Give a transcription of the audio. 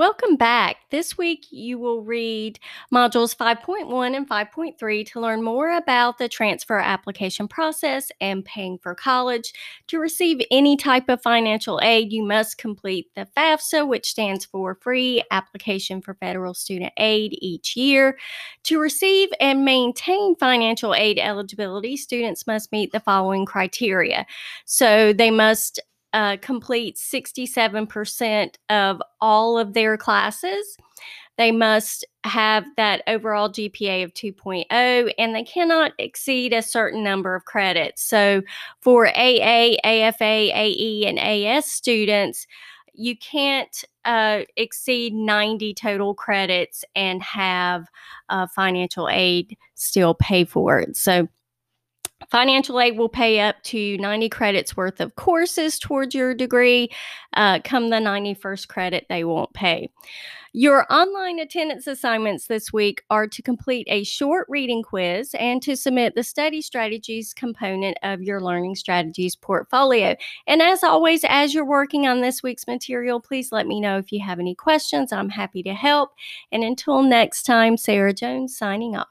Welcome back. This week you will read modules 5.1 and 5.3 to learn more about the transfer application process and paying for college. To receive any type of financial aid, you must complete the FAFSA, which stands for Free Application for Federal Student Aid each year. To receive and maintain financial aid eligibility, students must meet the following criteria. So they must uh, complete 67% of all of their classes. They must have that overall GPA of 2.0 and they cannot exceed a certain number of credits. So for AA, AFA, AE, and AS students, you can't uh, exceed 90 total credits and have uh, financial aid still pay for it. So Financial aid will pay up to 90 credits worth of courses towards your degree. Uh, come the 91st credit, they won't pay. Your online attendance assignments this week are to complete a short reading quiz and to submit the study strategies component of your learning strategies portfolio. And as always, as you're working on this week's material, please let me know if you have any questions. I'm happy to help. And until next time, Sara Jones signing off.